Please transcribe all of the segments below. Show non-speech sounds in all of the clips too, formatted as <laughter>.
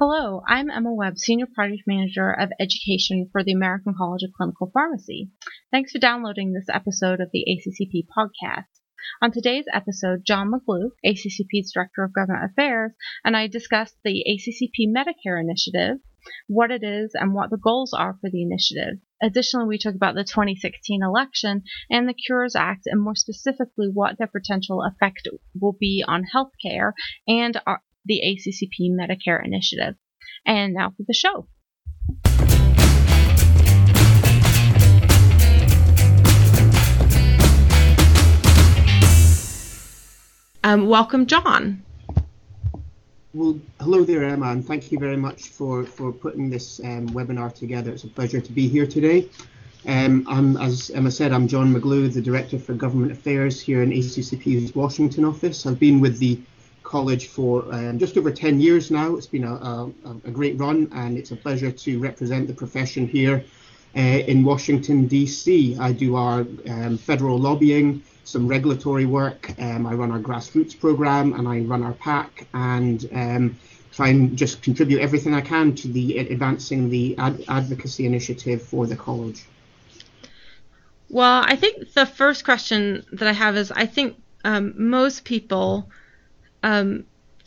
Hello, I'm Emma Webb, Senior Project Manager of Education for the American College of Clinical Pharmacy. Thanks for downloading this episode of the ACCP podcast. On today's episode, John McGlew, ACCP's Director of Government Affairs, and I discussed the ACCP Medicare Initiative, what it is, and what the goals are for the initiative. Additionally, we talked about the 2016 election and the Cures Act, and more specifically, what their potential effect will be on healthcare and our, the ACCP Medicare Initiative. And now for the show. Um, welcome, John. Well, hello there, Emma, and thank you very much for, for putting this um, webinar together. It's a pleasure to be here today. Um, I'm, as Emma said, I'm John McGlew, the Director for Government Affairs here in ACCP's Washington office. I've been with the college for um, just over 10 years now. It's been a, a, a, great run and it's a pleasure to represent the profession here uh, in Washington, D.C. I do our um, federal lobbying, some regulatory work. Um, I run our grassroots program and I run our PAC and um, try and just contribute everything I can to the advancing the ad- advocacy initiative for the college. Well, I think the first question that I have is I think um, most people um,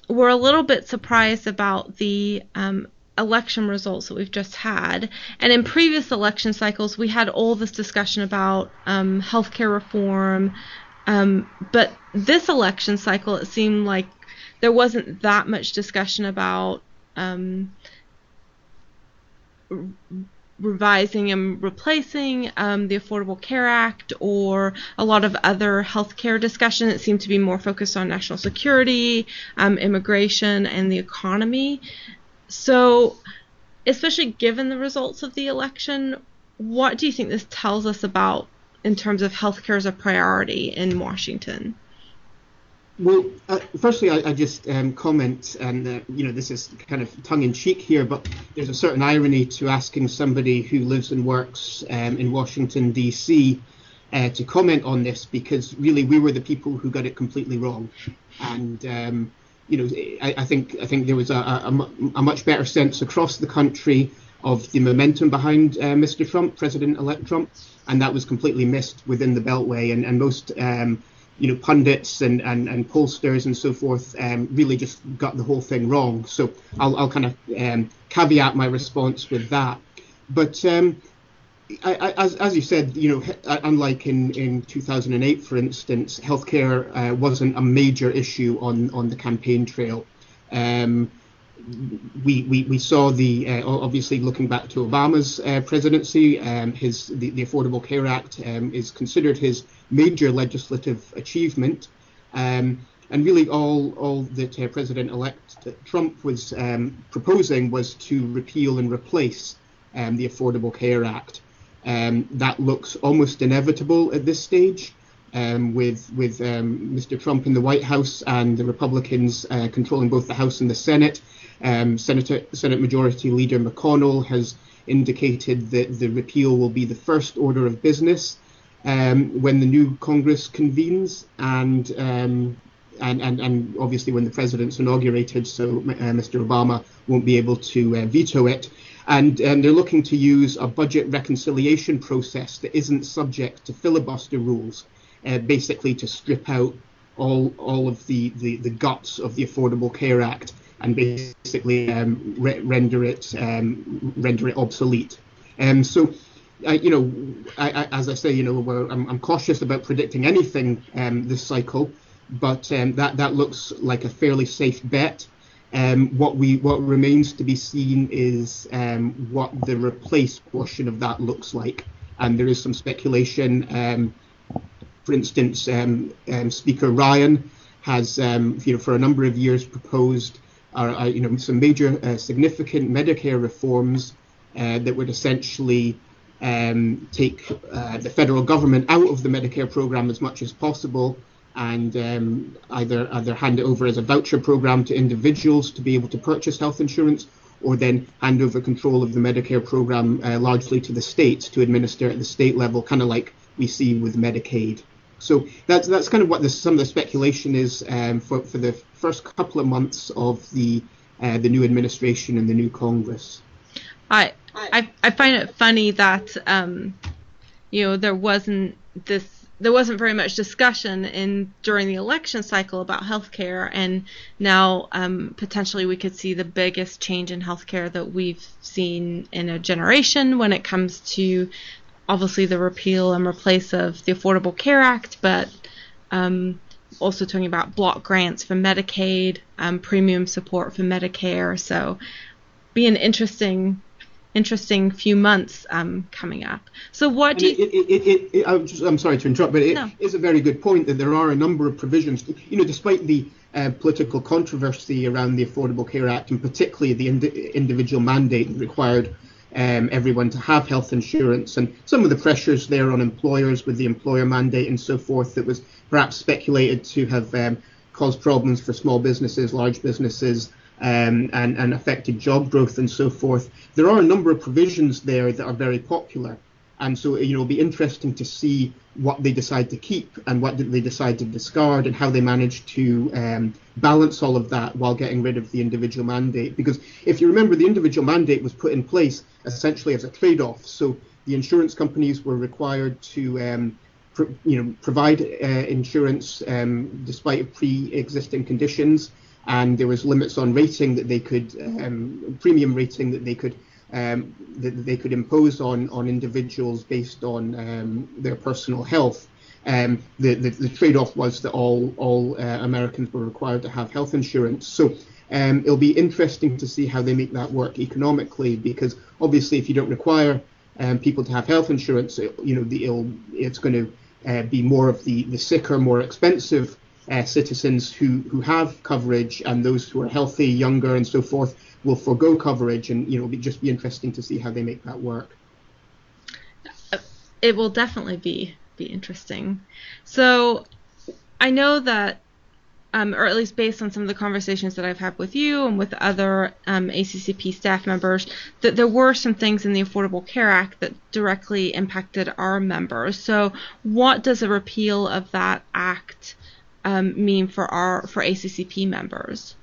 we're a little bit surprised about the um, election results that we've just had. And in previous election cycles, we had all this discussion about um, healthcare reform. Um, but this election cycle, it seemed like there wasn't that much discussion about um, revising and replacing um, the Affordable Care Act or a lot of other healthcare discussion. It seemed to be more focused on national security, um, immigration, and the economy. So, especially given the results of the election, what do you think this tells us about in terms of healthcare as a priority in Washington? Well, uh, firstly, I, I just um, comment, and uh, you know, this is kind of tongue in cheek here, but there's a certain irony to asking somebody who lives and works um, in Washington D.C. Uh, to comment on this, because really we were the people who got it completely wrong, and um, you know, I, I, think I think there was a, a, a, much better sense across the country of the momentum behind uh, Mr. Trump, President-elect Trump, and that was completely missed within the Beltway, and and most um, you know, pundits and, and, and pollsters and so forth um, really just got the whole thing wrong. So I'll, I'll kind of um, caveat my response with that. But um, I, I, as, as you said, you know, unlike in, in 2008, for instance, healthcare uh, wasn't a major issue on, on the campaign trail. Um, we, we, we saw the uh, obviously looking back to Obama's uh, presidency, um, his the, the Affordable Care Act um, is considered his major legislative achievement, um, and really all all that uh, President-elect Trump was um, proposing was to repeal and replace um, the Affordable Care Act. Um, that looks almost inevitable at this stage. with with Mr. Trump in the White House and the Republicans uh, controlling both the House and the Senate, um, Senator, Senate Majority Leader McConnell has indicated that the repeal will be the first order of business um, when the new Congress convenes and, um, and, and, and obviously when the president's inaugurated, so uh, Mr. Obama won't be able to uh, veto it. And, and they're looking to use a budget reconciliation process that isn't subject to filibuster rules, uh, basically to strip out all, all of the, the, the guts of the Affordable Care Act and basically um, re- render it um, render it obsolete. Um, so, you know, I, I, as I say, you know, I'm, I'm, cautious about predicting anything um, this cycle, but um, that that looks like a fairly safe bet. Um, what we what remains to be seen is what the replace portion of that looks like, and there is some speculation. for instance, Speaker Ryan has, you know, for a number of years proposed are, are you know some major uh, significant Medicare reforms uh, that would essentially um, take uh, the federal government out of the Medicare program as much as possible and um, either either hand it over as a voucher program to individuals to be able to purchase health insurance or then hand over control of the Medicare program uh, largely to the states to administer at the state level, kind of like we see with Medicaid. So that's that's kind of what some of the speculation is um, for for the first couple of months of the uh, the new administration and the new Congress. I I, I find it funny that um, you know there wasn't this there wasn't very much discussion in during the election cycle about healthcare, and now um, potentially we could see the biggest change in healthcare that we've seen in a generation when it comes to obviously the repeal and replace of the Affordable Care Act, but um, also talking about block grants for Medicaid, um, premium support for Medicare. So, be an interesting interesting few months um, coming up. So what do you? It, it, it, I'm, just, I'm, sorry to interrupt, but it no. is a very good point that there are a number of provisions. You know, despite the uh, political controversy around the Affordable Care Act, and particularly the ind- individual mandate required um, everyone to have health insurance, and some of the pressures there on employers with the employer mandate and so forth, that was perhaps speculated to have um, caused problems for small businesses, large businesses um, and, and affected job growth and so forth. There are a number of provisions there that are very popular. And so, you know, it'll be interesting to see what they decide to keep and what they decide to discard and how they manage to um, balance all of that while getting rid of the individual mandate. Because if you remember, the individual mandate was put in place essentially as a trade off. So the insurance companies were required to, um, you know, provide uh, insurance um, despite pre existing conditions and there was limits on rating that they could um, premium rating that they could um, that they could impose on on individuals based on um, their personal health. Um, the, the, the trade-off was that all all uh, Americans were required to have health insurance. So um, it'll be interesting to see how they make that work economically, because obviously if you don't require um, people to have health insurance, it, you know the, it's going to uh, be more of the the sicker, more expensive uh, citizens who, who have coverage and those who are healthy, younger, and so forth will forego coverage, and you know, it'll just be interesting to see how they make that work. It will definitely be be interesting. So, I know that, um, or at least based on some of the conversations that I've had with you and with other um, ACCP staff members, that there were some things in the Affordable Care Act that directly impacted our members. So, what does a repeal of that act um, mean for our for ACCP members?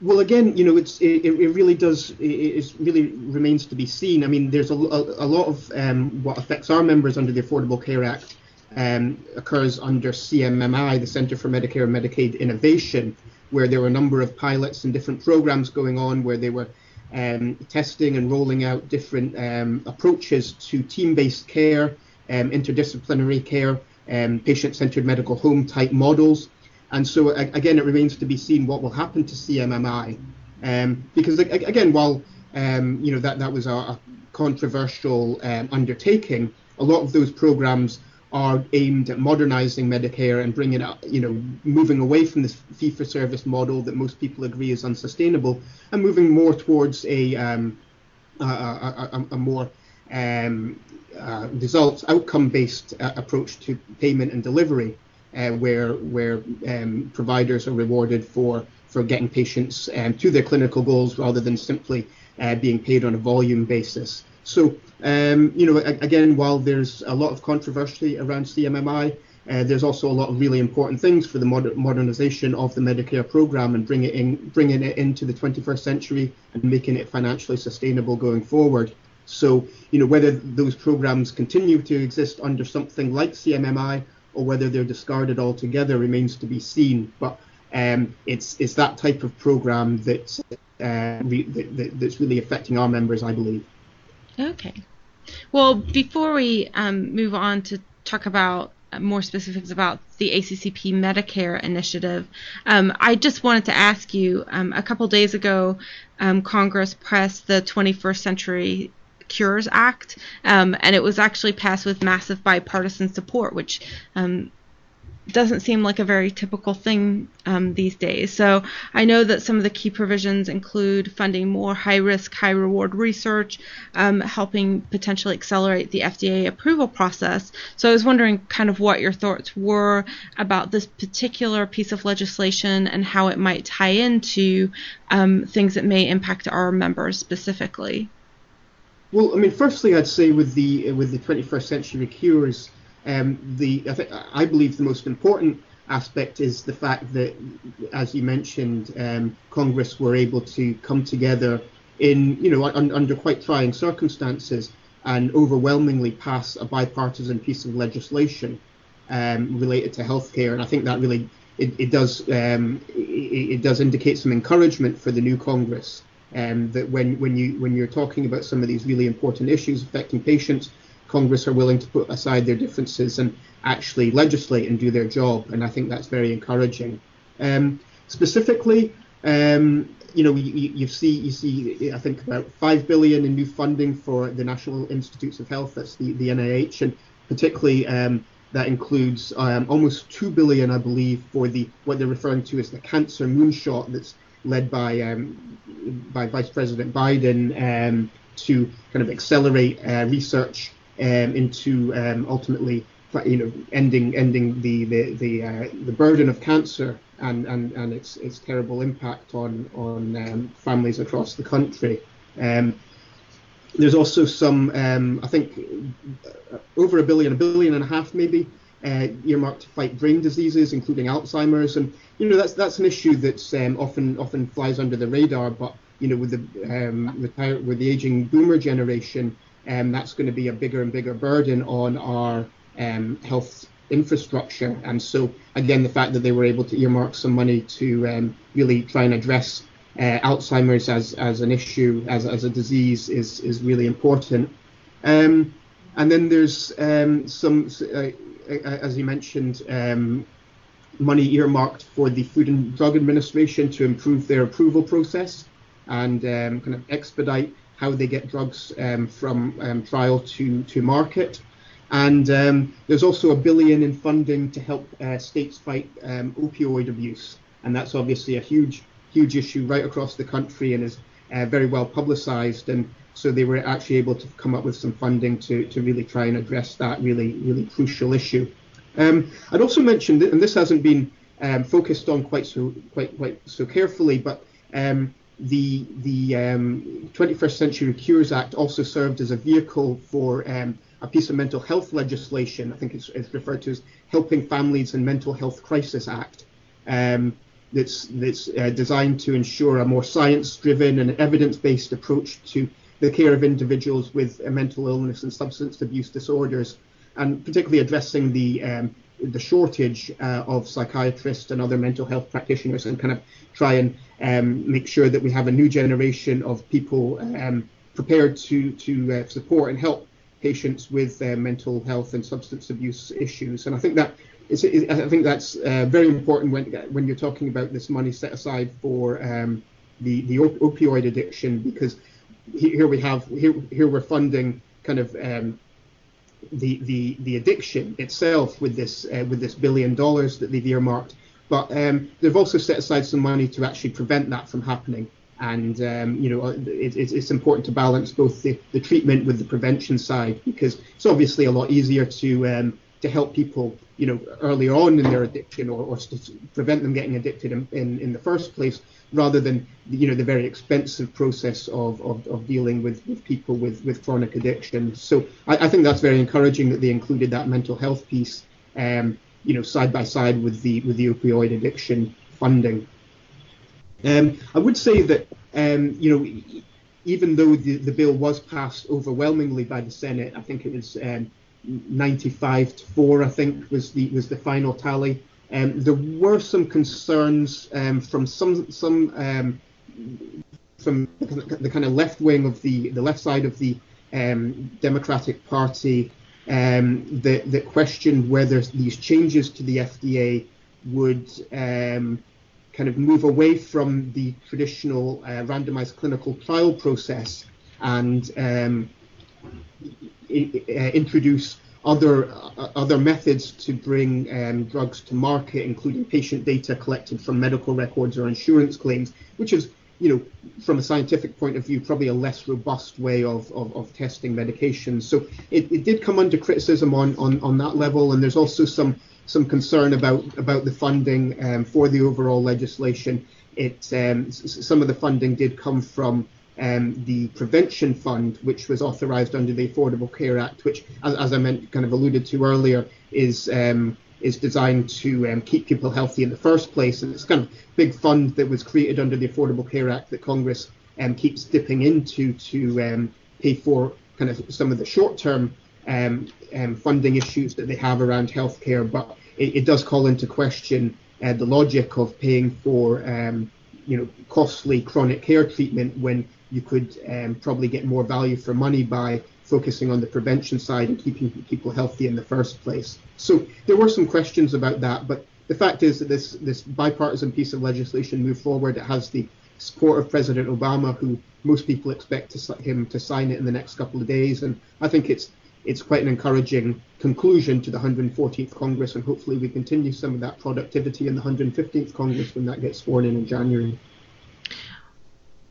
Well, again, you know, it's it, it really does it, it really remains to be seen. I mean, there's a, a, a lot of um, what affects our members under the Affordable Care Act um, occurs under CMMI, the Center for Medicare and Medicaid Innovation, where there were a number of pilots and different programs going on where they were um, testing and rolling out different um, approaches to team-based care, um, interdisciplinary care, um, patient-centered medical home type models. And so again, it remains to be seen what will happen to CMMI, um, because again, while you know that that was a, controversial undertaking, a lot of those programs are aimed at modernizing Medicare and bringing it, you know, moving away from this fee-for-service model that most people agree is unsustainable, and moving more towards a um, a, a, a, more um, uh, results outcome-based uh, approach to payment and delivery, uh, where where um, providers are rewarded for for getting patients um, to their clinical goals rather than simply uh, being paid on a volume basis. So um, you know, again, while there's a lot of controversy around CMMI, uh, there's also a lot of really important things for the moder- modernization of the Medicare program and bring it in, bringing it into the 21st century and making it financially sustainable going forward. So, you know, whether those programs continue to exist under something like CMMI or whether they're discarded altogether remains to be seen. But um, it's it's that type of program that's uh, re- that, that's really affecting our members, I believe. Okay. Well, before we um, move on to talk about more specifics about the ACCP Medicare initiative, um, I just wanted to ask you um, a couple days ago, um, Congress passed the 21st Century Cures Act, um, and it was actually passed with massive bipartisan support, which um, doesn't seem like a very typical thing um, these days. So I know that some of the key provisions include funding more high risk, high reward research, um, helping potentially accelerate the FDA approval process. So I was wondering kind of what your thoughts were about this particular piece of legislation and how it might tie into um, things that may impact our members specifically. Well, I mean, firstly, I'd say with the with the 21st century cures, um, the I, think, I believe the most important aspect is the fact that, as you mentioned, um, Congress were able to come together in, you know, un- under quite trying circumstances and overwhelmingly pass a bipartisan piece of legislation um, related to healthcare. And I think that really it, it does um, it, it, does indicate some encouragement for the new Congress. Um, that when when you when you're talking about some of these really important issues affecting patients, Congress are willing to put aside their differences and actually legislate and do their job. And I think that's very encouraging. Um, specifically, um, you know, you, you, see, you see, I think about five billion in new funding for the National Institutes of Health. That's the, the NIH, and particularly um, that includes um, almost two billion, I believe, for the what they're referring to as the cancer moonshot that's led by um, by Vice President Biden um, to kind of accelerate uh, research into um, ultimately, you know, ending ending the the the, uh, the burden of cancer and, and, and its its terrible impact on on um, families across the country. Um, there's also some, um, I think, uh, over a billion, a billion and a half maybe, uh, earmarked to fight brain diseases, including Alzheimer's, and you know that's that's an issue that's um, often often flies under the radar. But you know, with the um, with the aging boomer generation, um, that's going to be a bigger and bigger burden on our um, health infrastructure. And so, again, the fact that they were able to earmark some money to um, really try and address uh, Alzheimer's as, as an issue, as, as a disease, is, is really important. Um, and then there's um, some, uh, as you mentioned, um, money earmarked for the Food and Drug Administration to improve their approval process and um, kind of expedite how they get drugs um, from um, trial to, to market. And um, there's also a billion in funding to help uh, states fight um, opioid abuse. And that's obviously a huge, huge issue right across the country and is uh, very well publicized. And so they were actually able to come up with some funding to, to really try and address that really, really crucial issue. Um, I'd also mention, and this hasn't been um, focused on quite so quite quite so carefully, but um, the the um, 21st Century Cures Act also served as a vehicle for um, a piece of mental health legislation. I think it's, it's, referred to as Helping Families and Mental Health Crisis Act. Um, that's that's uh, designed to ensure a more science-driven and evidence-based approach to the care of individuals with mental illness and substance abuse disorders, and particularly addressing the um, the shortage uh, of psychiatrists and other mental health practitioners, and kind of try and um, make sure that we have a new generation of people um, prepared to to uh, support and help patients with uh, mental health and substance abuse issues. And I think that is, I think that's uh, very important when when you're talking about this money set aside for um, the the op- opioid addiction, because here we have here here we're funding kind of um, the the the addiction itself with this uh, with this billion dollars that they've earmarked, but um, they've also set aside some money to actually prevent that from happening. And um, you know it, it's important to balance both the, the treatment with the prevention side because it's obviously a lot easier to um, to help people you know early on in their addiction or, or to prevent them getting addicted in, in, in, the first place rather than you know the very expensive process of, of, of dealing with, with people with, with chronic addiction so I, I, think that's very encouraging that they included that mental health piece um, you know side by side with the with the opioid addiction funding um, I would say that um, you know, even though the, the bill was passed overwhelmingly by the Senate, I think it was um, 95 to four. I think was the was the final tally. Um, there were some concerns um, from some some um, from the kind of left wing of the the left side of the Democratic Party that that questioned whether these changes to the FDA would um, kind of move away from the traditional uh, randomized clinical trial process and um, I- uh, introduce other uh, other methods to bring um, drugs to market, including patient data collected from medical records or insurance claims, which is you know, from a scientific point of view, probably a less robust way of, of, of testing medications. So it, it did come under criticism on, on, on that level, and there's also some some concern about about the funding um, for the overall legislation. It um, some of the funding did come from um, the prevention fund, which was authorised under the Affordable Care Act, which, as, as I meant, kind of alluded to earlier, is um, is designed to um, keep people healthy in the first place. And it's kind of big fund that was created under the Affordable Care Act that Congress um, keeps dipping into to um, pay for kind of some of the short-term um, um, funding issues that they have around healthcare. But it, it does call into question uh, the logic of paying for you know costly chronic care treatment when you could um, probably get more value for money by focusing on the prevention side and keeping people healthy in the first place. So there were some questions about that, but the fact is that this this bipartisan piece of legislation moved forward. It has the support of President Obama, who most people expect to, him to sign it in the next couple of days, and I think it's it's quite an encouraging conclusion to the 114th Congress, and hopefully we continue some of that productivity in the 115th Congress when that gets sworn in in January.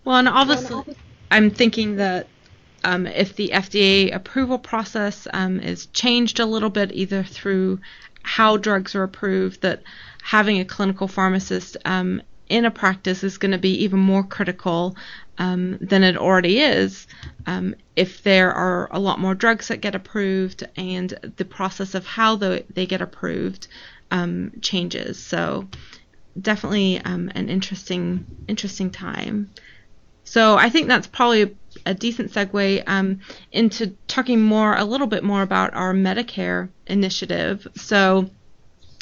Well, and obviously, I'm thinking that um, if the FDA approval process um, is changed a little bit, either through how drugs are approved, that having a clinical pharmacist um, in a practice is going to be even more critical um, than it already is um, if there are a lot more drugs that get approved and the process of how the, they get approved um, changes. So definitely an interesting interesting time. So I think that's probably a, a decent segue um, into talking more, a little bit more about our Medicare initiative. So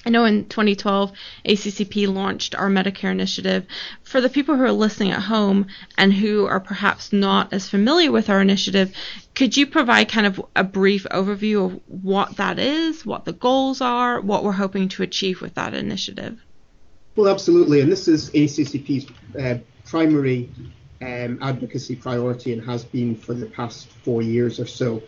I know in 2012, ACCP launched our Medicare initiative. For the people who are listening at home and who are perhaps not as familiar with our initiative, could you provide kind of a brief overview of what that is, what the goals are, what we're hoping to achieve with that initiative? Well, absolutely. And this is ACCP's uh, primary um, advocacy priority and has been for the past four years or so.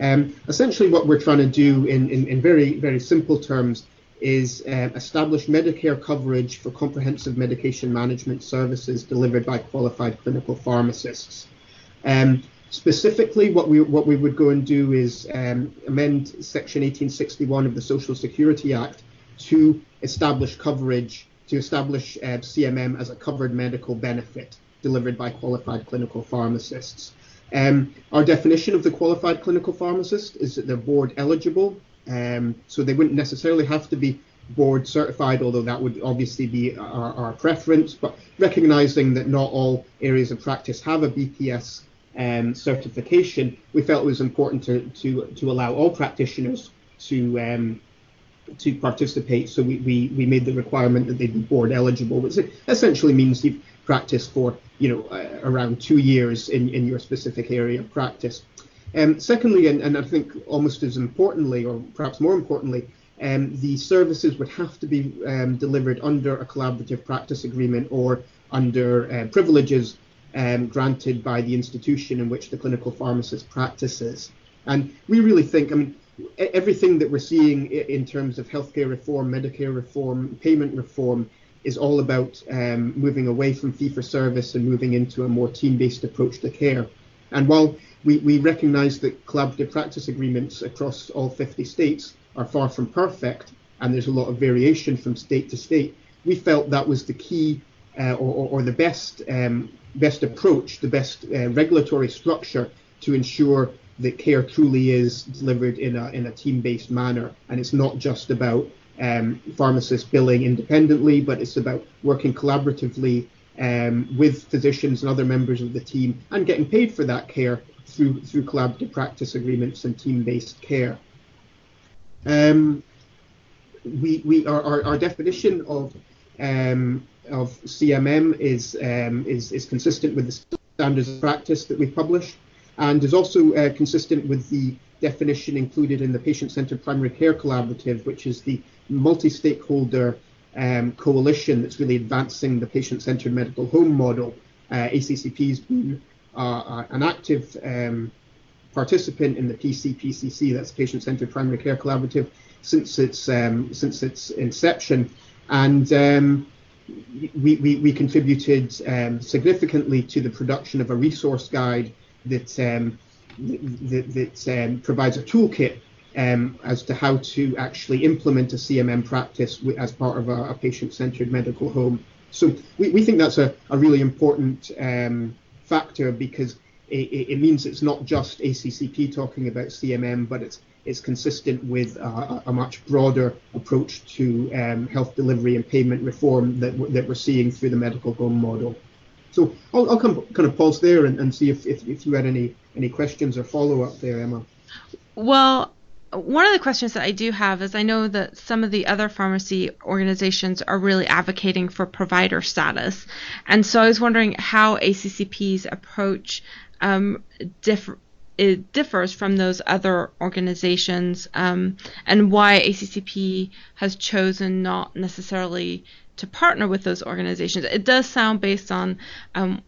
Um, essentially, what we're trying to do in, in, in very, very simple terms is uh, establish Medicare coverage for comprehensive medication management services delivered by qualified clinical pharmacists. Um, specifically, what we what we would go and do is um, amend Section 1861 of the Social Security Act to establish coverage to establish uh, CMM as a covered medical benefit delivered by qualified clinical pharmacists. Um, our definition of the qualified clinical pharmacist is that they're board eligible, um, so they wouldn't necessarily have to be board certified, although that would obviously be our, our preference. But recognizing that not all areas of practice have a BPS um, certification, we felt it was important to to, to allow all practitioners to um, to participate. So we, we, we made the requirement that they be board eligible, which essentially means you've practiced for you know uh, around two years in, in your specific area of practice. Um, secondly, and, and I think almost as importantly, or perhaps more importantly, um, the services would have to be um, delivered under a collaborative practice agreement or under uh, privileges um, granted by the institution in which the clinical pharmacist practices. And we really think, I mean, everything that we're seeing in terms of healthcare reform, Medicare reform, payment reform is all about um, moving away from fee for service and moving into a more team based approach to care. And while we, we recognize that collaborative practice agreements across all 50 states are far from perfect and there's a lot of variation from state to state, we felt that was the key uh, or, or, the best um, best approach, the best uh, regulatory structure to ensure that care truly is delivered in a in a team-based manner, and it's not just about um, pharmacists billing independently, but it's about working collaboratively um, with physicians and other members of the team and getting paid for that care through through collaborative practice agreements and team-based care. Um, we we our, our, our definition of um, of CMM is um, is is consistent with the standards of practice that we publish and is also uh, consistent with the definition included in the Patient-Centered Primary Care Collaborative, which is the multi-stakeholder um, coalition that's really advancing the patient-centered medical home model. Uh, ACCP has been uh, an active um, participant in the PCPCC, that's Patient-Centered Primary Care Collaborative, since its um, since its inception, and um, we, we, we, contributed um, significantly to the production of a resource guide that um, that, that um, provides a toolkit um, as to how to actually implement a CMM practice as part of a, a patient-centered medical home. So we, we think that's a, a really important um, factor because it, it, means it's not just ACCP talking about CMM, but it's it's consistent with a, a much broader approach to um, health delivery and payment reform that, that we're seeing through the medical home model. So I'll, I'll come, kind of pause there and, and see if, if, if you had any, any questions or follow up there, Emma. Well, one of the questions that I do have is I know that some of the other pharmacy organizations are really advocating for provider status. And so I was wondering how ACCP's approach um, it differs from those other organizations um, and why ACCP has chosen not necessarily to partner with those organizations. It does sound based on um,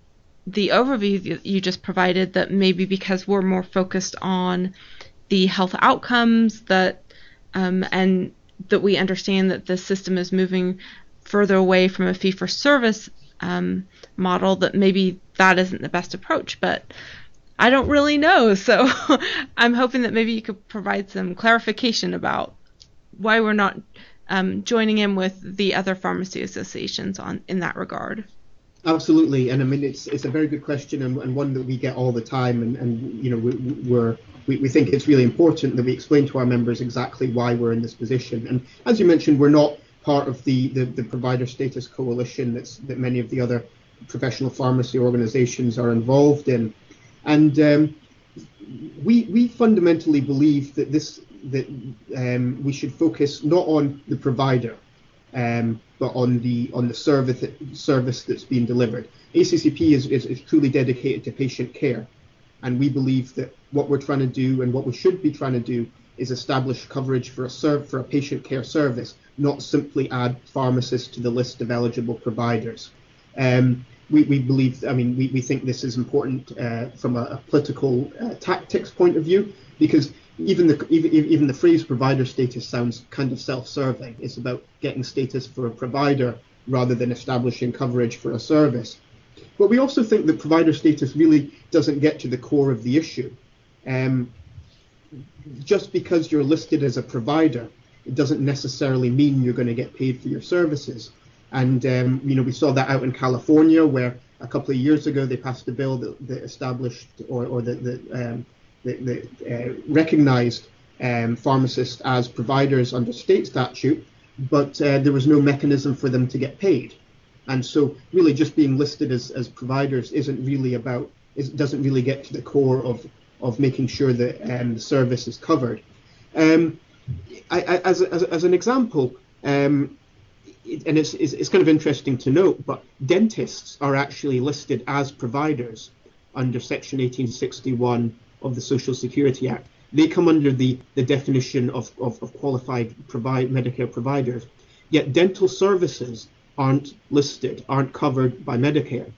the overview you just provided that maybe because we're more focused on the health outcomes that um, and that we understand that the system is moving further away from a fee for service um, model that maybe that isn't the best approach but I don't really know. <laughs> So I'm hoping that maybe you could provide some clarification about why we're not um, joining in with the other pharmacy associations on in that regard. Absolutely, and I mean it's it's a very good question and, and one that we get all the time, and, and you know we, we're we, we think it's really important that we explain to our members exactly why we're in this position. And as you mentioned, we're not part of the, the, the provider status coalition that's that many of the other professional pharmacy organizations are involved in. And um, we we fundamentally believe that this that um, we should focus not on the provider, um, but on the on the service service that's being delivered. ACCP is, is, is truly dedicated to patient care, and we believe that what we're trying to do and what we should be trying to do is establish coverage for a serve for a patient care service, not simply add pharmacists to the list of eligible providers. Um, we, we believe, I mean, we, we think this is important uh, from a, a political uh, tactics point of view because even the even, even the phrase provider status sounds kind of self-serving. It's about getting status for a provider rather than establishing coverage for a service. But we also think that provider status really doesn't get to the core of the issue. Um, just because you're listed as a provider, it doesn't necessarily mean you're going to get paid for your services. And um, you know, we saw that out in California, where a couple of years ago they passed a bill that, that established or, or that, that, um, that, that uh, recognized um, pharmacists as providers under state statute, but uh, there was no mechanism for them to get paid. And so, really, just being listed as, as providers isn't really about, it doesn't really get to the core of, of making sure that um, the service is covered. Um, I, I, as, as, as an example, um, and it's, it's, it's kind of interesting to note, but dentists are actually listed as providers under Section 1861 of the Social Security Act. They come under the, the definition of, of, of qualified provide, Medicare providers. Yet dental services aren't listed, aren't covered by Medicare.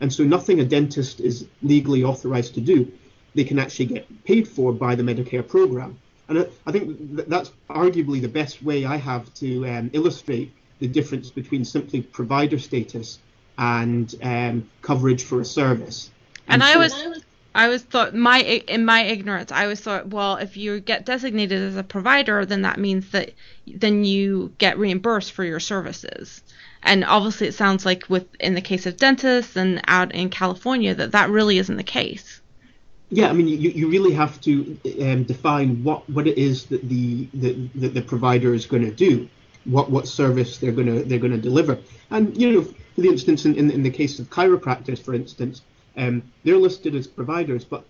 And so nothing a dentist is legally authorized to do, they can actually get paid for by the Medicare program. And I, I think that's arguably the best way I have to um, illustrate the difference between simply provider status and um, coverage for a service. And, and I was. I was thought my in my ignorance I was thought well if you get designated as a provider then that means that then you get reimbursed for your services and obviously it sounds like with in the case of dentists and out in California that that really isn't the case. Yeah, I mean you, you really have to um, define what, what it is that the the, that the provider is going to do what what service they're going to they're going to deliver. And you know, for the instance, in, in, in the case of chiropractors, for instance, um, they're listed as providers, but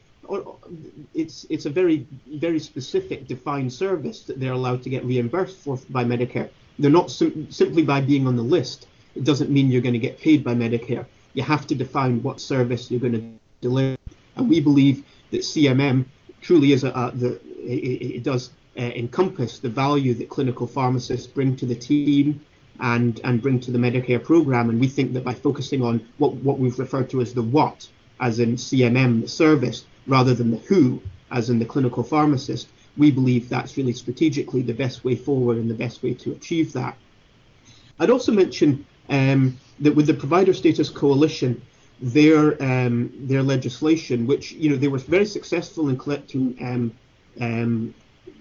it's it's a very very specific defined service that they're allowed to get reimbursed for by Medicare. They're not sim- simply by being on the list. It doesn't mean you're going to get paid by Medicare. You have to define what service you're going to deliver. And we believe that CMM truly is a, a the it, it does uh, encompass the value that clinical pharmacists bring to the team and and bring to the Medicare program. And we think that by focusing on what what we've referred to as the what, as in CMM, the service, rather than the who, as in the clinical pharmacist, we believe that's really strategically the best way forward and the best way to achieve that. I'd also mention um, that with the Provider Status Coalition, their um, their legislation, which you know they were very successful in collecting um, um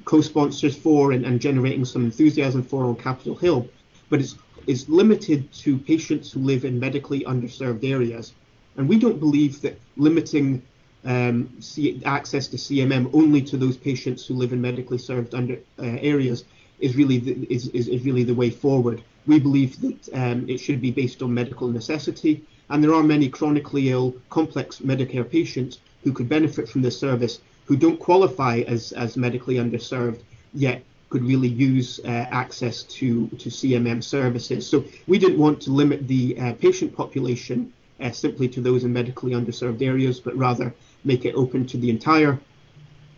co-sponsors for and, and generating some enthusiasm for on Capitol Hill, but it's it's limited to patients who live in medically underserved areas. And we don't believe that limiting um, C- access to CMM only to those patients who live in medically served under uh, areas is really the, is, is, is, really the way forward. We believe that um, it should be based on medical necessity, and there are many chronically ill, complex Medicare patients who could benefit from this service who don't qualify as, as medically underserved yet could really use uh, access to, to CMM services. So we didn't want to limit the uh, patient population uh, simply to those in medically underserved areas, but rather make it open to the entire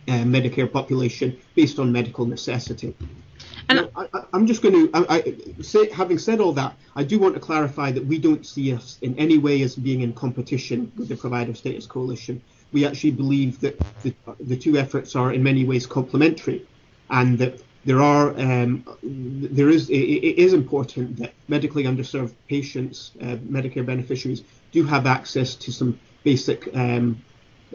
uh, Medicare population based on medical necessity. And now, I, am just going to, I, I, say, having said all that, I do want to clarify that we don't see us in any way as being in competition with the Provider Status Coalition. We actually believe that the, the two efforts are in many ways complementary, and that there are um, there is it, it is important that medically underserved patients, uh, Medicare beneficiaries, do have access to some basic um,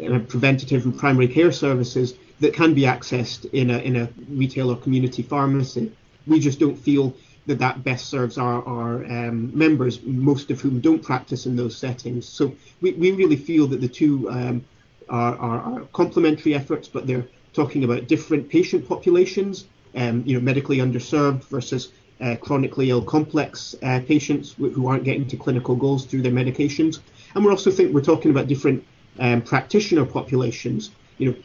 uh, preventative and primary care services that can be accessed in a in a retail or community pharmacy. We just don't feel that that best serves our, our um, members, most of whom don't practice in those settings. So we, we really feel that the two um, are, are, are, complementary efforts, but they're talking about different patient populations, um, you know, medically underserved versus uh, chronically ill complex uh, patients who aren't getting to clinical goals through their medications. And we also think we're talking about different um, practitioner populations. You know,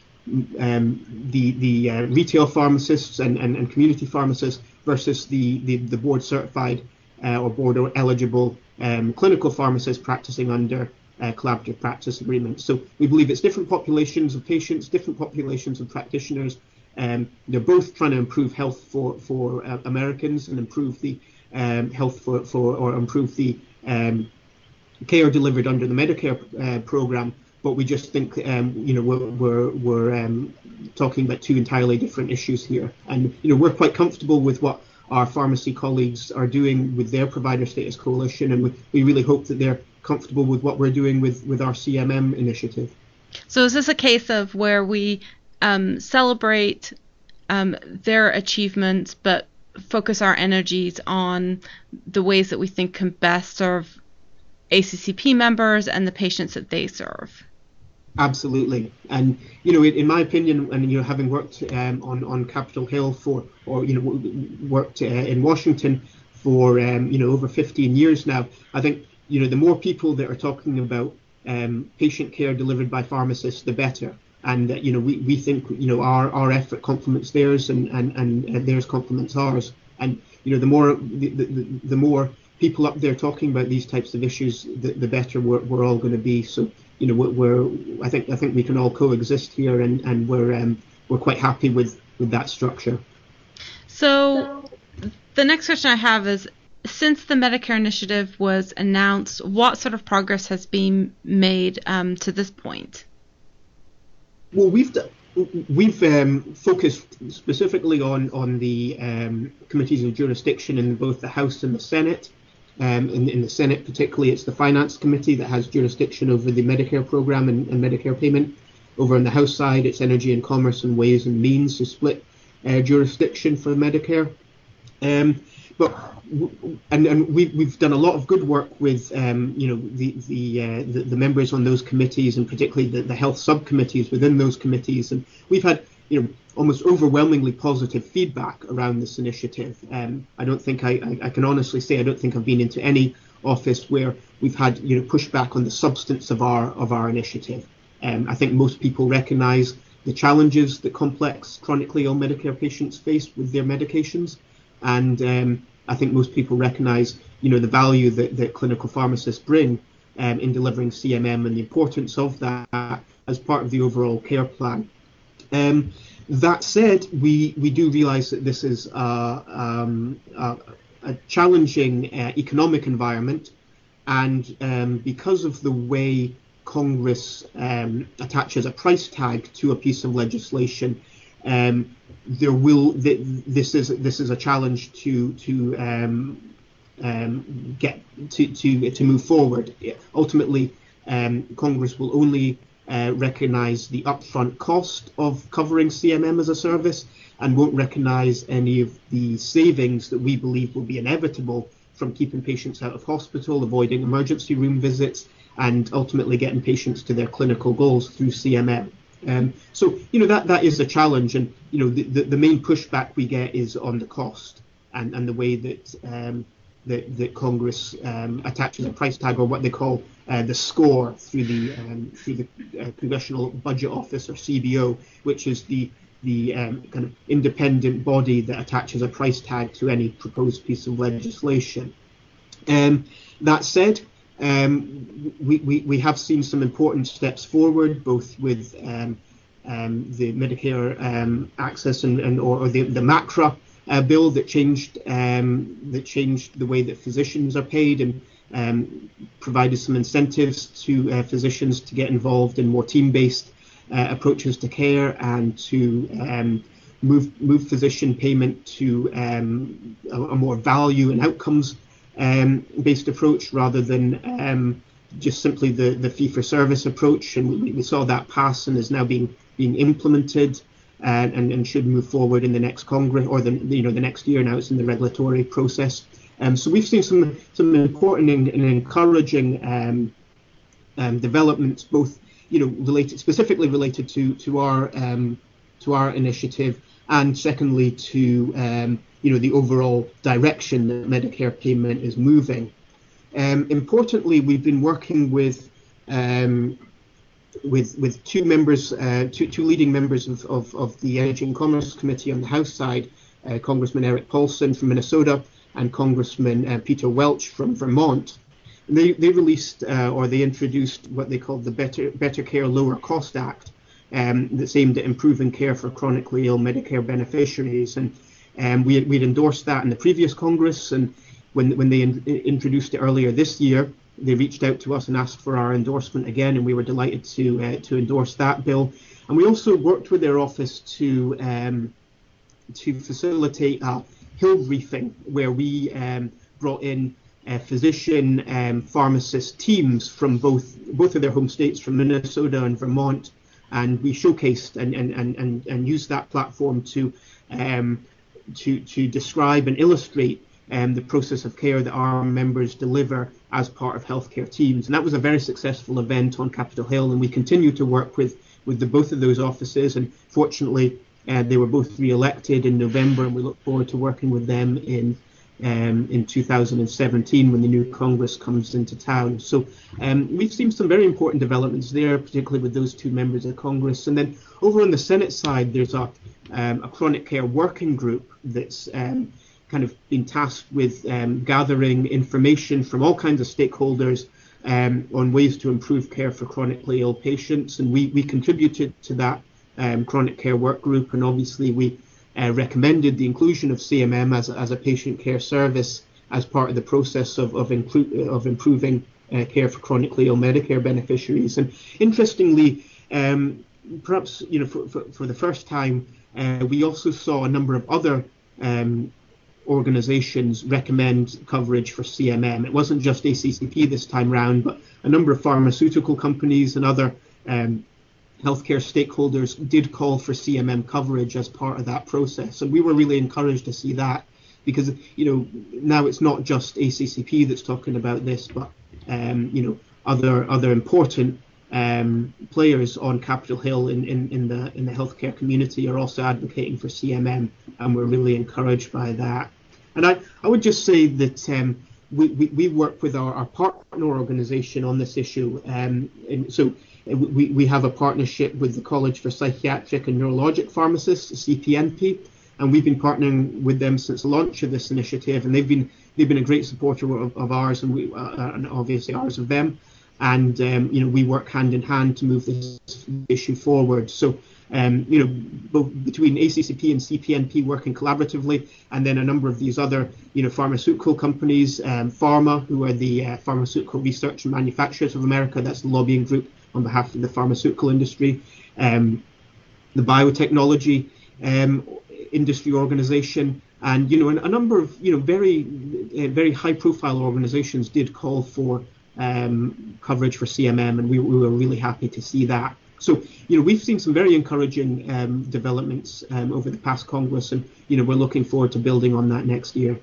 um, the the uh, retail pharmacists and, and, and, community pharmacists versus the the, the board certified uh, or board eligible um, clinical pharmacists practicing under uh, collaborative practice agreements. So we believe it's different populations of patients, different populations of practitioners. Um, they're both trying to improve health for for uh, Americans and improve the um, health for, for or improve the um, care delivered under the Medicare uh, program but we just think um, you know we're we're, we're um, talking about two entirely different issues here, and you know we're quite comfortable with what our pharmacy colleagues are doing with their provider status coalition, and we, we really hope that they're comfortable with what we're doing with with our CMM initiative. So is this a case of where we um, celebrate um, their achievements, but focus our energies on the ways that we think can best serve ACCP members and the patients that they serve? Absolutely, and you know, in my opinion, and you know, having worked um, on on Capitol Hill for, or you know, worked uh, in Washington for um, you know over 15 years now, I think you know the more people that are talking about um, patient care delivered by pharmacists, the better. And uh, you know, we, we think you know our, our effort complements theirs, and and and theirs complements ours. And you know, the more the, the, the more people up there talking about these types of issues, the, the better we're, we're all going to be. So you know, we're, I think I think we can all coexist here, and and we're um, we're quite happy with with that structure. So, the next question I have is. Since the Medicare initiative was announced, what sort of progress has been made um, to this point? Well, we've we've um, focused specifically on on the um, committees of jurisdiction in both the House and the Senate. Um, in, in, the Senate, particularly, it's the Finance Committee that has jurisdiction over the Medicare program and, and Medicare payment. Over on the House side, it's Energy and Commerce and Ways and Means to split uh, jurisdiction for Medicare. Um, but and, and we, we've done a lot of good work with um, you know the the, uh, the, the members on those committees and particularly the, the health subcommittees within those committees and we've had you know almost overwhelmingly positive feedback around this initiative. Um, I don't think I, I, I, can honestly say I don't think I've been into any office where we've had you know pushback on the substance of our of our initiative. Um, I think most people recognise the challenges that complex chronically ill Medicare patients face with their medications, and um, I think most people recognise you know the value that, that clinical pharmacists bring um, in delivering CMM and the importance of that as part of the overall care plan. Um, that said, we, we do realize that this is a, um, a, a challenging uh, economic environment, and um, because of the way Congress um, attaches a price tag to a piece of legislation, um, there will th- this is this is a challenge to to um, um, get to, to to move forward. Ultimately, Congress will only uh, recognise the upfront cost of covering CMM as a service and won't recognise any of the savings that we believe will be inevitable from keeping patients out of hospital, avoiding emergency room visits, and ultimately getting patients to their clinical goals through CMM. Um, so you know that that is a challenge, and you know the, the, the, main pushback we get is on the cost and, and the way that um, that, that Congress um, attaches a price tag or what they call uh, the score through the um, through the uh, Congressional Budget Office or CBO, which is the the um, kind of independent body that attaches a price tag to any proposed piece of legislation. Um, that said, um, we, we, we have seen some important steps forward, both with um, um, the Medicare um, access and, and or, or the, the MACRA uh, bill that changed um, that changed the way that physicians are paid and um, provided some incentives to uh, physicians to get involved in more team-based uh, approaches to care and to move move physician payment to a, a, more value and outcomes um, based approach rather than um, just simply the, the fee for service approach. And we, we saw that pass and is now being being implemented and, and, and should move forward in the next Congress or the you know the next year. Now it's in the regulatory process. Um, so we've seen some some important and, and encouraging um, um, developments, both you know related specifically related to to our um, to our initiative, and secondly to um, you know the overall direction that Medicare payment is moving. Um, importantly, we've been working with with with two members, uh, two, two leading members of, of, of, the Energy and Commerce Committee on the House side, uh, Congressman Erik Paulsen from Minnesota and Congressman uh, Peter Welch from Vermont. And they, they released uh, or they introduced what they called the Better Better Care Lower Cost Act, um, that's aimed at improving care for chronically ill Medicare beneficiaries. And um, we we'd endorsed that in the previous Congress, and when when they in, introduced it earlier this year, they reached out to us and asked for our endorsement again, and we were delighted to uh, to endorse that bill. And we also worked with their office to um, to facilitate a hill briefing where we um, brought in uh, physician um, pharmacist teams from both both of their home states, from Minnesota and Vermont, and we showcased and and and and, and used that platform to um, to to describe and illustrate um, the process of care that our members deliver as part of healthcare teams. And that was a very successful event on Capitol Hill, and we continue to work with with the, both of those offices. And fortunately, uh, they were both re-elected in November, and we look forward to working with them in um, in 2017 when the new Congress comes into town. So um, we've seen some very important developments there, particularly with those two members of Congress. And then over on the Senate side, there's a, um, a chronic care working group that's um, kind of been tasked with um, gathering information from all kinds of stakeholders um, on ways to improve care for chronically ill patients. And we, we contributed to that chronic care work group, and obviously we uh, recommended the inclusion of CMM as, as a patient care service as part of the process of, of, inclu- of improving uh, care for chronically ill Medicare beneficiaries. And interestingly, um, perhaps you know for, for, for the first time, uh, we also saw a number of other um, organizations recommend coverage for CMM. It wasn't just ACCP this time round, but a number of pharmaceutical companies and other um, healthcare stakeholders did call for CMM coverage as part of that process. And we were really encouraged to see that because, you know, now it's not just ACCP that's talking about this, but, um, you know, other other important um, players on Capitol Hill in, in, in the in the healthcare community are also advocating for CMM, and we're really encouraged by that. And I, I would just say that um, we, we, we work with our, our partner organization on this issue. Um, and so we, we have a partnership with the College for Psychiatric and Neurologic Pharmacists, CPNP, and we've been partnering with them since the launch of this initiative, and they've been they've been a great supporter of, of ours, and we uh, and obviously ours of them and um, you know we work hand in hand to move this issue forward. So um, you know both between ACCP and CPNP working collaboratively, and then a number of these other you know pharmaceutical companies, um, PhRMA, who are the uh, Pharmaceutical Research and Manufacturers of America, that's the lobbying group on behalf of the pharmaceutical industry, um, the biotechnology um, industry organization and you know a number of you know very uh, very high profile organizations did call for um, coverage for CMM, and we, we, were really happy to see that. So, you know, we've seen some very encouraging um, developments um, over the past Congress, and you know, we're looking forward to building on that next year.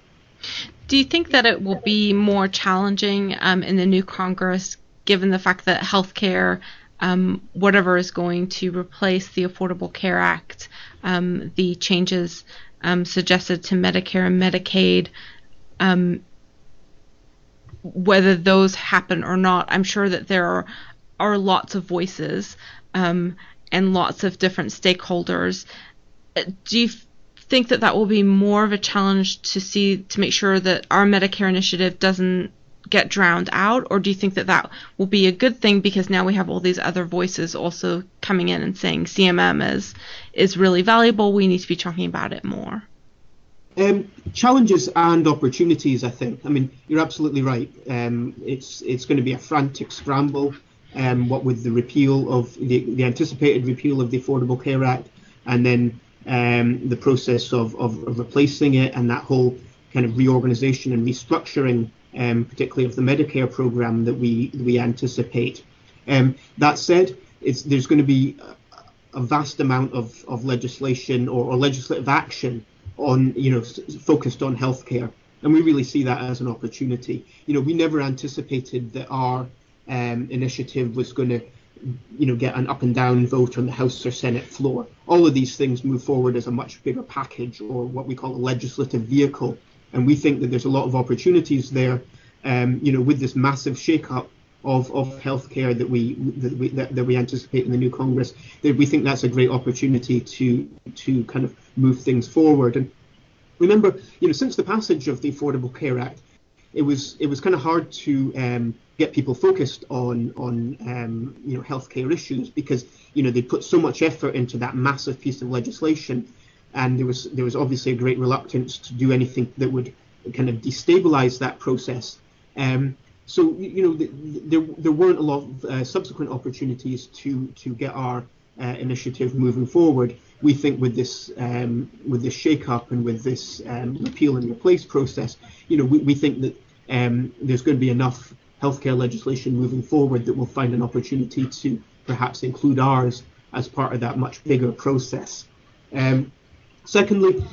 Do you think that it will be more challenging um, in the new Congress, given the fact that healthcare, um, whatever is going to replace the Affordable Care Act, um, the changes um, suggested to Medicare and Medicaid, um, whether those happen or not, I'm sure that there are, are lots of voices um, and lots of different stakeholders. Do you think that that will be more of a challenge to see to make sure that our Medicare initiative doesn't get drowned out, or do you think that that will be a good thing because now we have all these other voices also coming in and saying CMM is is really valuable. We need to be talking about it more. Um, challenges and opportunities, I think. I mean, you're absolutely right. Um, it's it's going to be a frantic scramble. Um, what with the repeal of the, the anticipated repeal of the Affordable Care Act, and then um, the process of, of, of, replacing it, and that whole kind of reorganization and restructuring, um, particularly of the Medicare program that we we anticipate. Um, that said, there's going to be a, a vast amount of, of legislation or, or legislative action on, you know, focused on healthcare. And we really see that as an opportunity. You know, we never anticipated that our um, initiative was going to, you know, get an up and down vote on the House or Senate floor. All of these things move forward as a much bigger package or what we call a legislative vehicle. And we think that there's a lot of opportunities there, um, you know, with this massive shake-up of, of healthcare that we that we that, that, we anticipate in the new Congress. That we think that's a great opportunity to to kind of move things forward. And remember, you know, since the passage of the Affordable Care Act, it was it was kind of hard to um, get people focused on on um, you know healthcare issues because you know they put so much effort into that massive piece of legislation, and there was there was obviously a great reluctance to do anything that would kind of destabilize that process. Um, so you know, there there weren't a lot of uh, subsequent opportunities to to get our uh, initiative moving forward. We think with this um, with this shake-up and with this um, repeal and replace process, you know, we, we think that um, there's going to be enough healthcare legislation moving forward that we'll find an opportunity to perhaps include ours as part of that much bigger process. Um, secondly,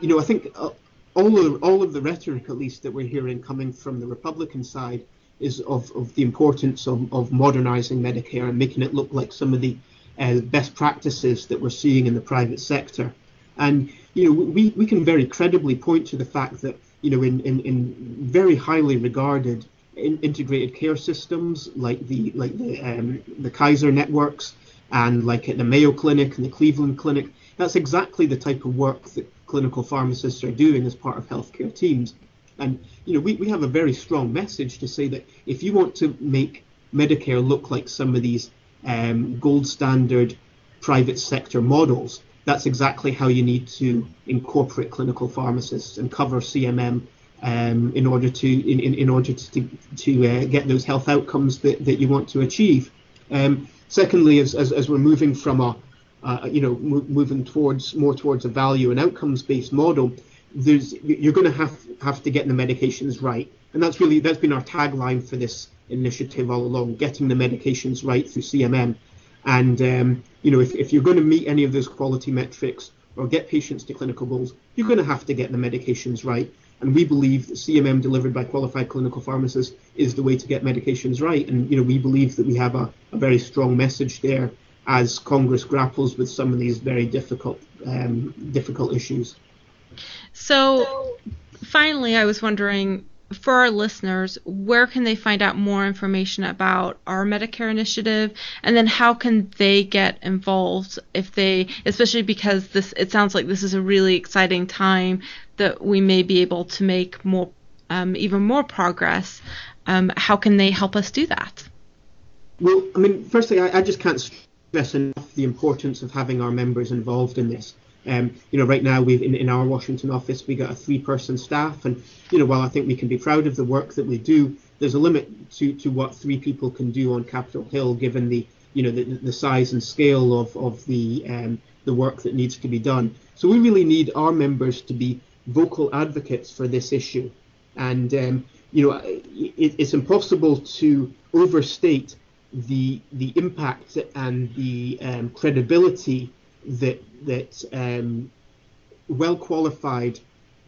you know, I think uh, all of all of the rhetoric, at least that we're hearing coming from the Republican side, is of, of the importance of, of modernizing Medicare and making it look like some of the uh, best practices that we're seeing in the private sector. And you know, we, we can very credibly point to the fact that you know, in, in, in very highly regarded in integrated care systems like the like the um, the Kaiser networks and like at the Mayo Clinic and the Cleveland Clinic, that's exactly the type of work that clinical pharmacists are doing as part of healthcare teams. And you know, we, we have a very strong message to say that if you want to make Medicare look like some of these um, gold standard private sector models, that's exactly how you need to incorporate clinical pharmacists and cover CMM um, in order to in, in, in order to to uh, get those health outcomes that, that you want to achieve. Um, secondly, as, as, as we're moving from a uh, you know, moving towards more towards a value and outcomes-based model, there's you're going to have have to get the medications right, and that's really that's been our tagline for this initiative all along: getting the medications right through CMM. And um, you know, if, if you're going to meet any of those quality metrics or get patients to clinical goals, you're going to have to get the medications right. And we believe that CMM delivered by qualified clinical pharmacists is the way to get medications right. And you know, we believe that we have a, a very strong message there as Congress grapples with some of these very difficult um, difficult issues. So, finally, I was wondering for our listeners, where can they find out more information about our Medicare initiative, and then how can they get involved if they, especially because this, it sounds like this is a really exciting time that we may be able to make more, um, even more progress. Um, how can they help us do that? Well, I mean, firstly, I, I just can't enough the importance of having our members involved in this. Um, you know, right now we've in, in our Washington office we got a three-person staff, and you know, while I think we can be proud of the work that we do, there's a limit to, to what three people can do on Capitol Hill, given the you know the, the size and scale of of the um, the work that needs to be done. So we really need our members to be vocal advocates for this issue, and um, you know, it, it's impossible to overstate the the impact and the um, credibility that that um, well qualified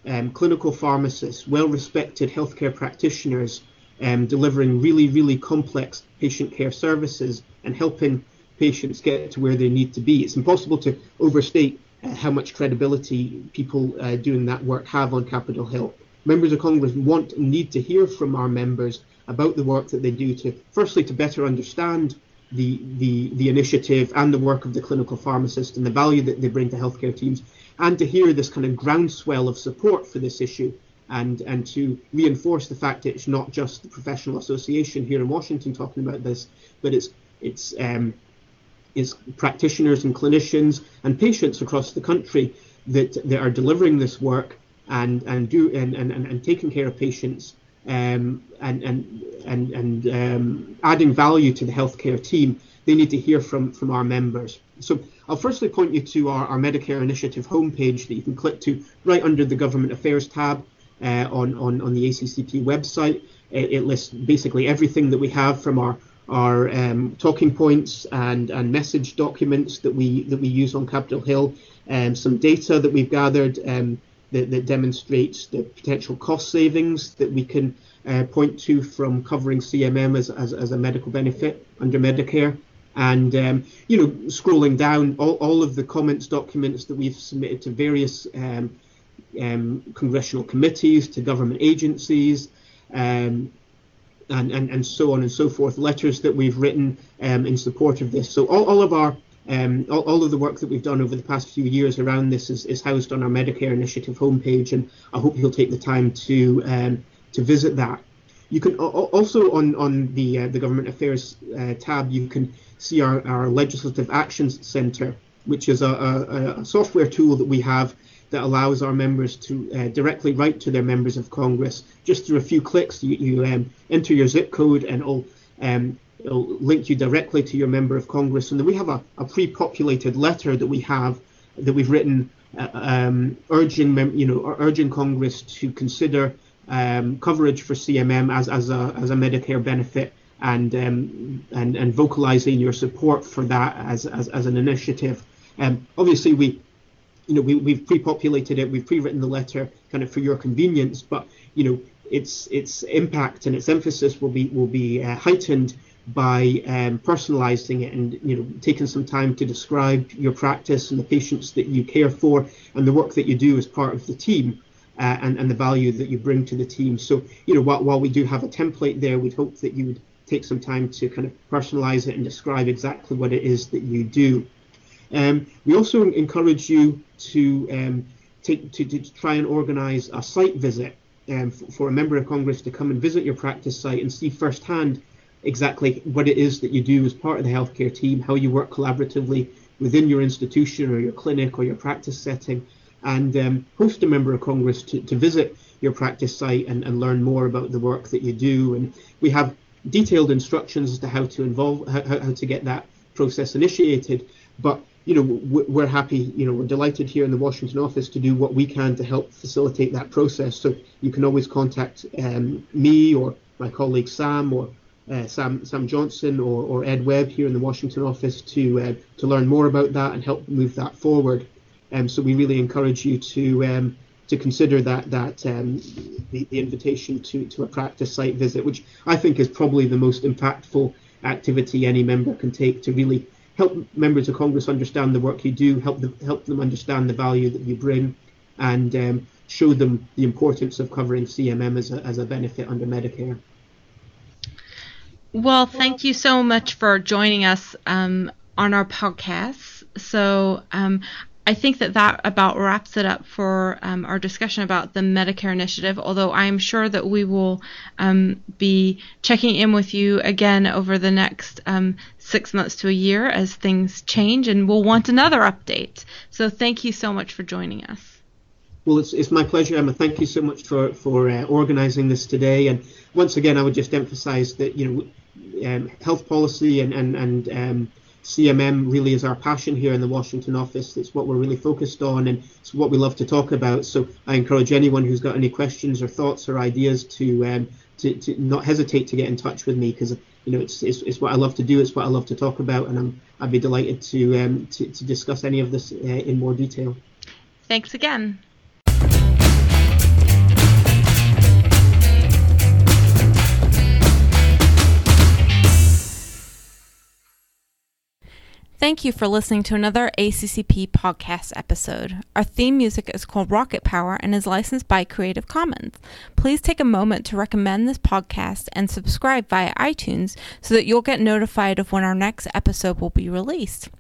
um, clinical pharmacists, well respected healthcare practitioners um, delivering really, really complex patient care services and helping patients get to where they need to be. It's impossible to overstate uh, how much credibility people uh, doing that work have on Capitol Hill. Members of Congress want and need to hear from our members about the work that they do to, firstly, to better understand the, the, the initiative and the work of the clinical pharmacist and the value that they bring to healthcare teams, and to hear this kind of groundswell of support for this issue and, and to reinforce the fact that it's not just the professional association here in Washington talking about this, but it's, it's um, is practitioners and clinicians and patients across the country that, that are delivering this work and and do and, and, and taking care of patients um, and and and, and um, adding value to the healthcare team, they need to hear from from our members. So I'll firstly point you to our, our Medicare Initiative homepage that you can click to right under the Government Affairs tab uh, on, on on the ACCP website. It, it lists basically everything that we have from our our um, talking points and, and message documents that we that we use on Capitol Hill, and um, some data that we've gathered um, that, that, demonstrates the potential cost savings that we can uh, point to from covering CMM as, as, as, a medical benefit under Medicare. And um, you know, scrolling down all, all of the comments documents that we've submitted to various um, um, congressional committees, to government agencies, um, and, and, and so on and so forth, letters that we've written um, in support of this. So all, all of our um, all, all, of the work that we've done over the past few years around this is, is housed on our Medicare Initiative homepage, and I hope you'll take the time to um, to visit that. You can also on on the uh, the Government Affairs uh, tab you can see our, our Legislative Actions Center, which is a, a, a software tool that we have that allows our members to uh, directly write to their members of Congress just through a few clicks. You, you um, enter your zip code and it'll, um, it'll link you directly to your member of Congress. And then we have a, a pre-populated letter that we have that we've written uh, um, urging mem- you know urging Congress to consider um, coverage for CMM as, as a as a Medicare benefit and um, and and vocalizing your support for that as as, as an initiative. Um, obviously, we you know, we, we've pre-populated it, we've pre-written the letter kind of for your convenience, but you know, its its impact and its emphasis will be will be uh, heightened by um, personalizing it and you know taking some time to describe your practice and the patients that you care for and the work that you do as part of the team uh, and and the value that you bring to the team. So you know while while we do have a template there, we'd hope that you would take some time to kind of personalize it and describe exactly what it is that you do. Um, we also encourage you to, um, take, to, to try and organise a site visit um, for, for, a member of Congress to come and visit your practice site and see firsthand exactly what it is that you do as part of the healthcare team, how you work collaboratively within your institution or your clinic or your practice setting, and um, host a member of Congress to, to visit your practice site and, and learn more about the work that you do. And we have detailed instructions as to how to involve, how, how to get that process initiated. But you know, we're happy, you know, we're delighted here in the Washington office to do what we can to help facilitate that process. So you can always contact um, me or my colleague Sam or uh, Sam Sam Johnson or, or Ed Webb here in the Washington office to uh, to learn more about that and help move that forward. Um, so we really encourage you to um, to consider that that um, the, the invitation to, to a practice site visit, which I think is probably the most impactful activity any member can take to really help members of Congress understand the work you do, help them help them understand the value that you bring, and um, show them the importance of covering CMM as a, as a benefit under Medicare. Well, thank you so much for joining us um, on our podcast. So um, I think that that about wraps it up for um, our discussion about the Medicare initiative. Although I'm sure that we will um, be checking in with you again over the next um, six months to a year as things change, and we'll want another update. So thank you so much for joining us. Well, it's, it's my pleasure, Emma. Thank you so much for for uh, organising this today. And once again, I would just emphasise that you know, um, health policy and and and um, CMM really is our passion here in the Washington office. It's what we're really focused on and it's what we love to talk about. So I encourage anyone who's got any questions or thoughts or ideas to um, to, to not hesitate to get in touch with me because you know it's, it's, it's what I love to do. It's what I love to talk about, and I'm I'd be delighted to um, to, to discuss any of this uh, in more detail. Thanks again. Thank you for listening to another ACCP podcast episode. Our theme music is called Rocket Power and is licensed by Creative Commons. Please take a moment to recommend this podcast and subscribe via iTunes so that you'll get notified of when our next episode will be released.